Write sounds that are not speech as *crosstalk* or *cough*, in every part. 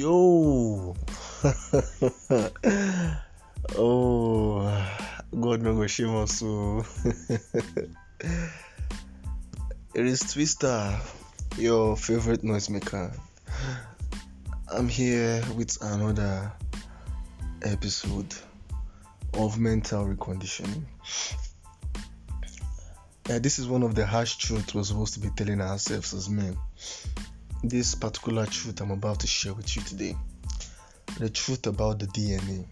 Yo. *laughs* oh, God no go shame us so. *laughs* it is Twister, your favorite noisemaker. I'm here with another episode of mental reconditioning. Uh, this is one of the harsh truths we're supposed to be telling ourselves as men. This particular truth I'm about to share with you today the truth about the DNA.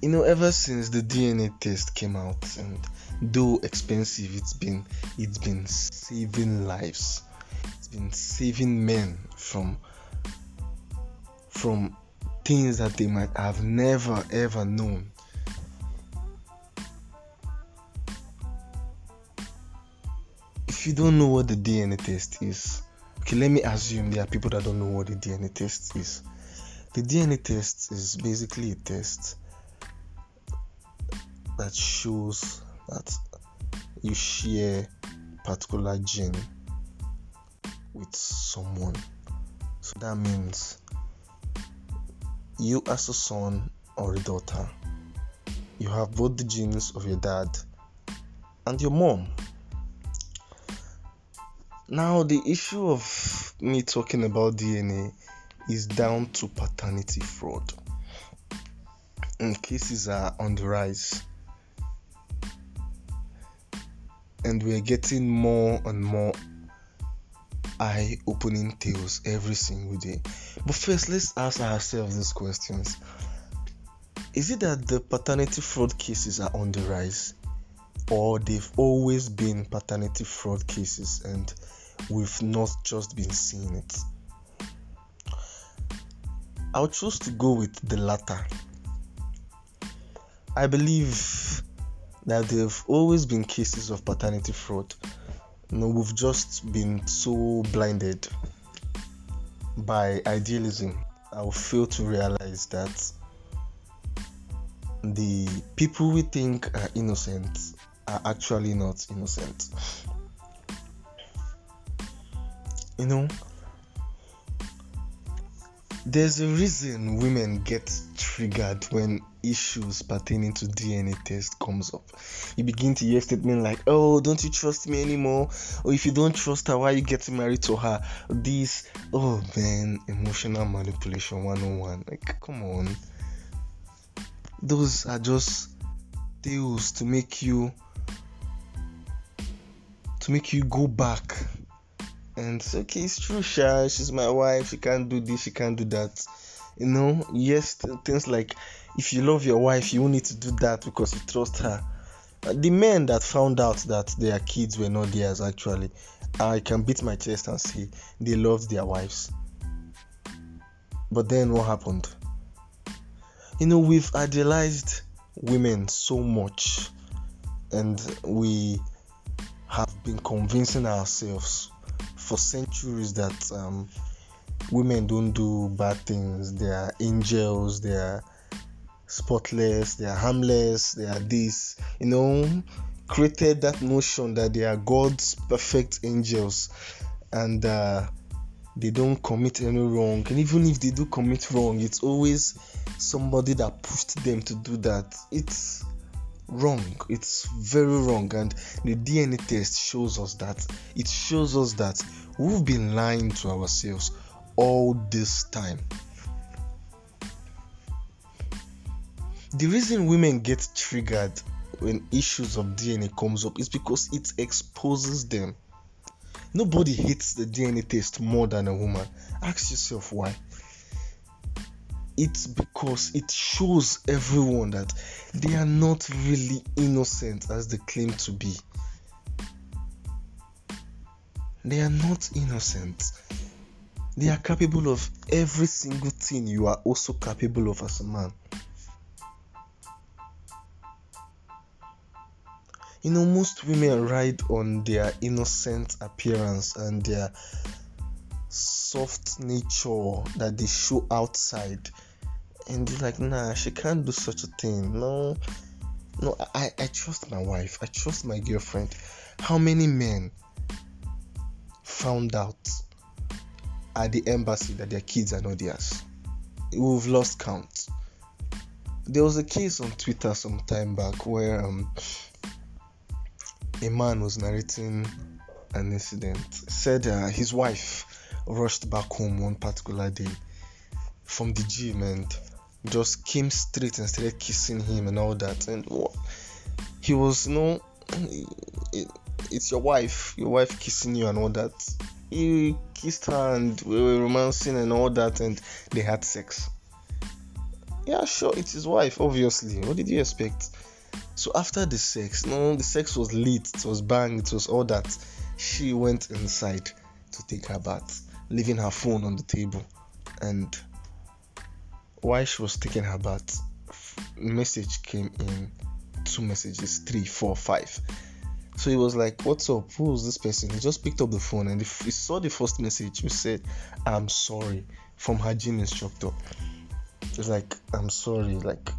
You know, ever since the DNA test came out, and though expensive, it's been it's been saving lives. It's been saving men from from things that they might have never ever known. If you don't know what the DNA test is, okay, let me assume there are people that don't know what the DNA test is. The DNA test is basically a test that shows that you share particular gene with someone. So that means you as a son or a daughter, you have both the genes of your dad and your mom. Now, the issue of me talking about DNA is down to paternity fraud. And cases are on the rise. And we're getting more and more eye opening tales every single day. But first, let's ask ourselves these questions Is it that the paternity fraud cases are on the rise? Or they've always been paternity fraud cases and we've not just been seeing it? I'll choose to go with the latter. I believe that there have always been cases of paternity fraud. You we've just been so blinded by idealism. I will fail to realize that the people we think are innocent are actually not innocent. You know, there's a reason women get triggered when issues pertaining to DNA test comes up. You begin to hear statements like, "Oh, don't you trust me anymore?" Or if you don't trust her, why you getting married to her? This, oh man, emotional manipulation 101. Like, come on. Those are just tales to make you to make you go back and say, okay, it's true, Sha, she's my wife, she can't do this, she can't do that. You know, yes, things like if you love your wife, you need to do that because you trust her. The men that found out that their kids were not theirs, actually, I can beat my chest and say they loved their wives. But then what happened? You know, we've idealized women so much, and we have been convincing ourselves for centuries that um, women don't do bad things. They are angels. They are spotless. They are harmless. They are this. You know, created that notion that they are God's perfect angels, and uh, they don't commit any wrong. And even if they do commit wrong, it's always somebody that pushed them to do that. It's wrong. It's very wrong, and the DNA test shows us that. It shows us that we've been lying to ourselves all this time. The reason women get triggered when issues of DNA comes up is because it exposes them. Nobody hates the DNA test more than a woman. Ask yourself why. It's because it shows everyone that they are not really innocent as they claim to be. They are not innocent. They are capable of every single thing you are also capable of as a man. You know, most women ride on their innocent appearance and their soft nature that they show outside. And they're like, nah, she can't do such a thing. No, no, I, I trust my wife, I trust my girlfriend. How many men found out at the embassy that their kids are not theirs. We've lost count. There was a case on Twitter some time back where um, a man was narrating an incident. Said uh, his wife rushed back home one particular day from the gym and just came straight and started kissing him and all that. And he was, it, it's your wife, your wife kissing you and all that. He kissed her and we were romancing and all that, and they had sex. Yeah, sure, it's his wife, obviously. What did you expect? So after the sex, no, the sex was lit, it was bang, it was all that. She went inside to take her bath, leaving her phone on the table. And while she was taking her bath, message came in two messages, three, four, five. So he was like, What's up? Who's this person? He just picked up the phone and he saw the first message He said, I'm sorry from her gym instructor. It's like, I'm sorry. Like,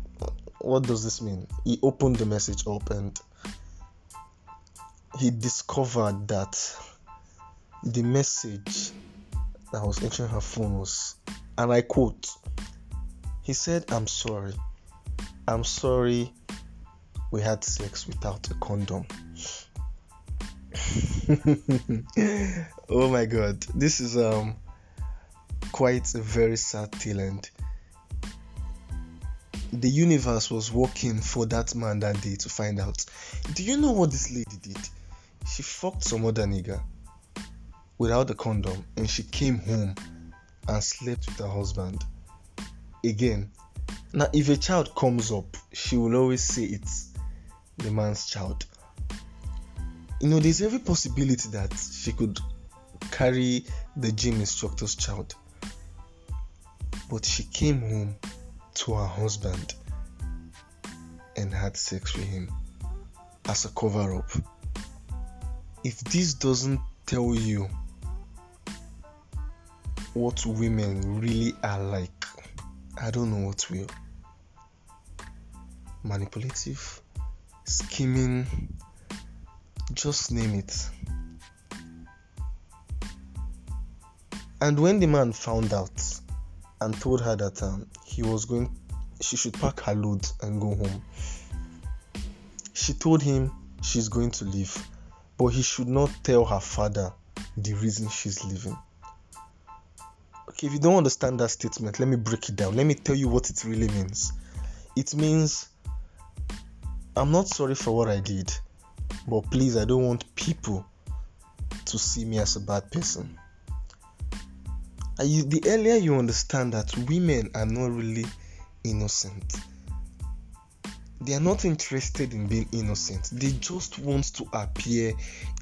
what does this mean? He opened the message up and he discovered that the message that was entering her phone was, and I quote, he said, I'm sorry. I'm sorry we had sex without a condom. *laughs* oh my god, this is um quite a very sad tale and the universe was working for that man that day to find out. Do you know what this lady did? She fucked some other nigga without the condom and she came home and slept with her husband. Again, now if a child comes up, she will always say it's the man's child. You know, there's every possibility that she could carry the gym instructor's child. But she came home to her husband and had sex with him as a cover up. If this doesn't tell you what women really are like, I don't know what will. Manipulative, scheming, just name it. And when the man found out and told her that um, he was going, she should pack her load and go home, she told him she's going to leave, but he should not tell her father the reason she's leaving. Okay, if you don't understand that statement, let me break it down. Let me tell you what it really means. It means I'm not sorry for what I did, but please, I don't want people to see me as a bad person. You, the earlier you understand that women are not really innocent, they are not interested in being innocent, they just want to appear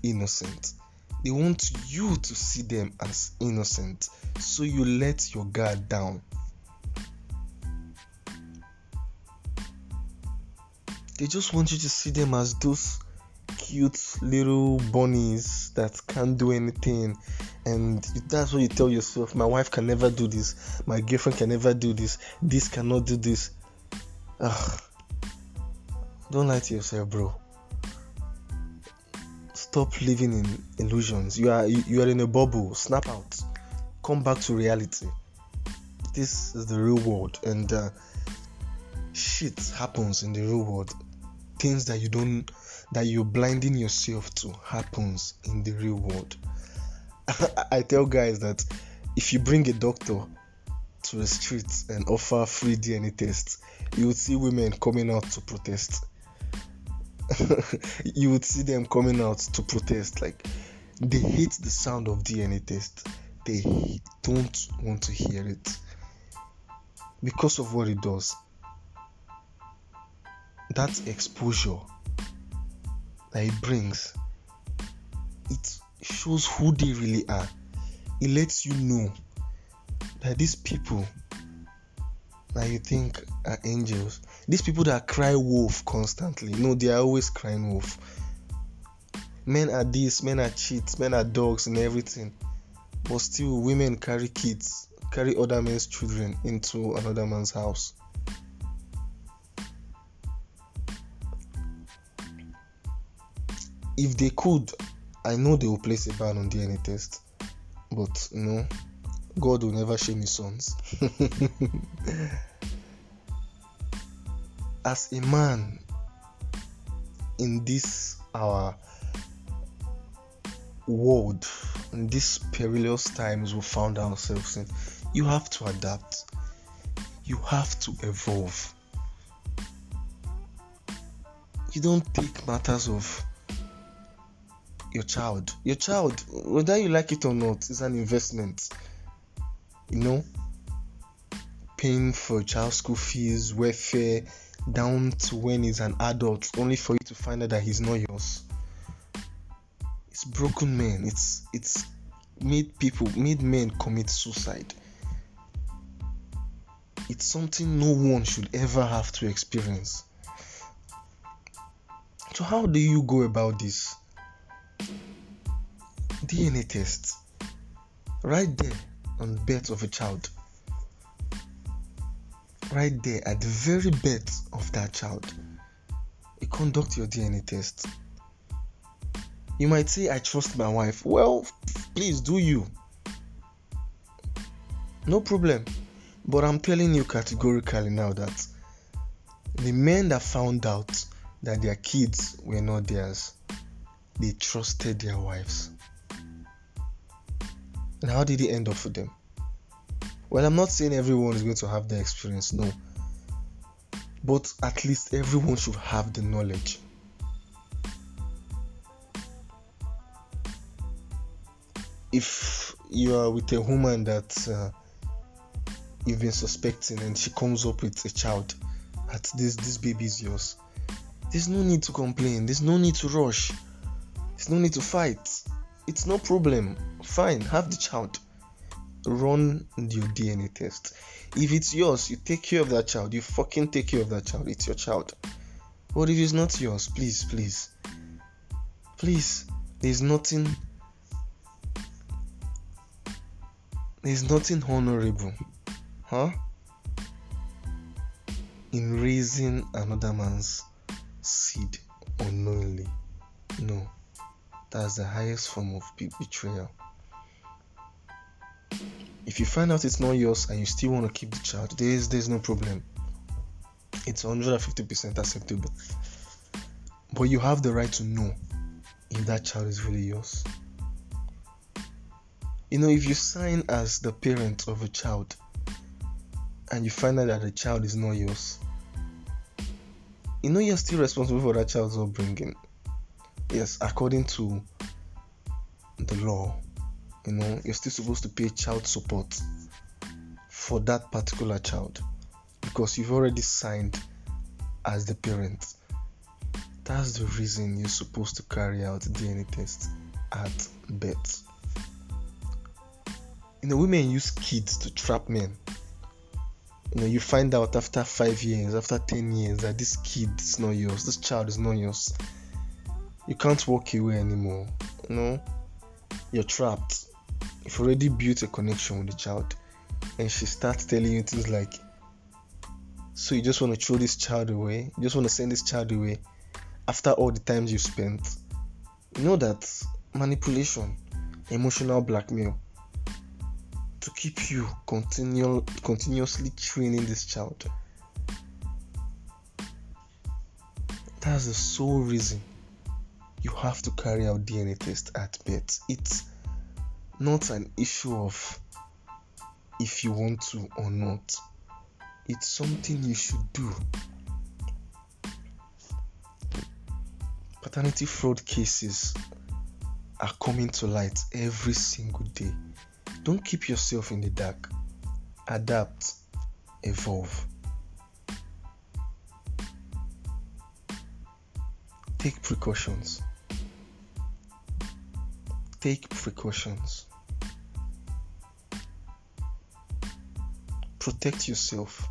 innocent. They want you to see them as innocent, so you let your guard down. They just want you to see them as those cute little bunnies that can't do anything. And that's what you tell yourself my wife can never do this. My girlfriend can never do this. This cannot do this. Ugh. don't lie to yourself bro stop living in illusions. You are you are in a bubble. Snap out. Come back to reality. This is the real world. And uh, shit happens in the real world. Things that you don't that you're blinding yourself to happens in the real world. *laughs* I tell guys that if you bring a doctor to the streets and offer free DNA tests, you would see women coming out to protest. *laughs* you would see them coming out to protest. Like they hate the sound of DNA test. They don't want to hear it because of what it does that exposure that it brings it shows who they really are it lets you know that these people that you think are angels these people that cry wolf constantly no they are always crying wolf. Men are this men are cheats men are dogs and everything. But still women carry kids carry other men's children into another man's house. If they could, I know they will place a ban on DNA test, but know, God will never shame his sons. *laughs* As a man in this our world, in these perilous times we found ourselves in, you have to adapt. You have to evolve. You don't take matters of your child. Your child, whether you like it or not, is an investment. You know, paying for child school fees, welfare, down to when he's an adult, only for you to find out that he's not yours. It's broken men. It's it's made people, made men commit suicide. It's something no one should ever have to experience. So how do you go about this? DNA test. Right there on birth of a child. Right there at the very birth of that child. You conduct your DNA test. You might say, I trust my wife. Well, please do you. No problem. But I'm telling you categorically now that the men that found out that their kids were not theirs, they trusted their wives. And how did it end up for them? Well, I'm not saying everyone is going to have the experience, no. But at least everyone should have the knowledge. If you are with a woman that uh, you've been suspecting and she comes up with a child, at this this baby is yours. There's no need to complain. There's no need to rush. There's no need to fight. It's no problem. Fine, have the child. Run your DNA test. If it's yours, you take care of that child. You fucking take care of that child. It's your child. But if it's not yours, please, please, please, there's nothing, there's nothing honorable, huh? In raising another man's seed unknowingly. No. That's the highest form of betrayal. If you find out it's not yours and you still want to keep the child, there's there's no problem. It's 150% acceptable. But you have the right to know if that child is really yours. You know, if you sign as the parent of a child and you find out that the child is not yours, you know you're still responsible for that child's upbringing yes according to the law you know you're still supposed to pay child support for that particular child because you've already signed as the parent that's the reason you're supposed to carry out dna test at birth you know women use kids to trap men you know you find out after five years after 10 years that this kid is not yours this child is not yours you can't walk away anymore. You know, you're trapped. You've already built a connection with the child, and she starts telling you things like, "So you just want to throw this child away? You just want to send this child away after all the times you spent?" You know that manipulation, emotional blackmail to keep you continual continuously training this child. That's the sole reason you have to carry out DNA test at birth. It's not an issue of if you want to or not. It's something you should do. Paternity fraud cases are coming to light every single day. Don't keep yourself in the dark. Adapt, evolve. Take precautions take precautions. Protect yourself.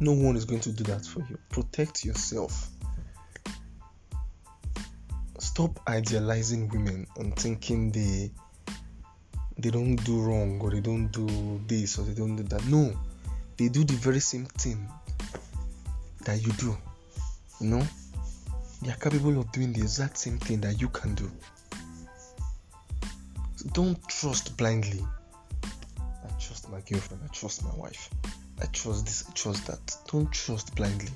No one is going to do that for you. Protect yourself. Stop idealizing women and thinking they they don't do wrong or they don't do this or they don't do that. No, they do the very same thing that you do. You know, they are capable of doing the exact same thing that you can do don't trust blindly. My girlfriend, I trust my wife, I trust this, I trust that. Don't trust blindly.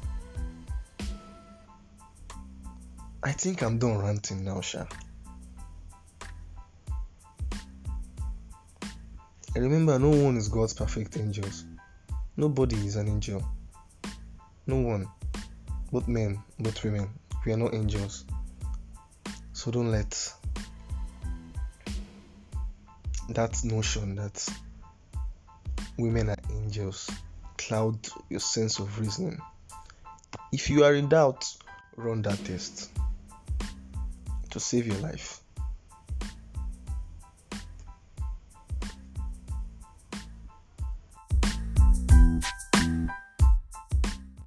I think I'm done ranting now, Sha. And remember, no one is God's perfect angels. Nobody is an angel. No one. Both men, both women. We are not angels. So don't let that notion that women are angels cloud your sense of reasoning. If you are in doubt, run that test to save your life.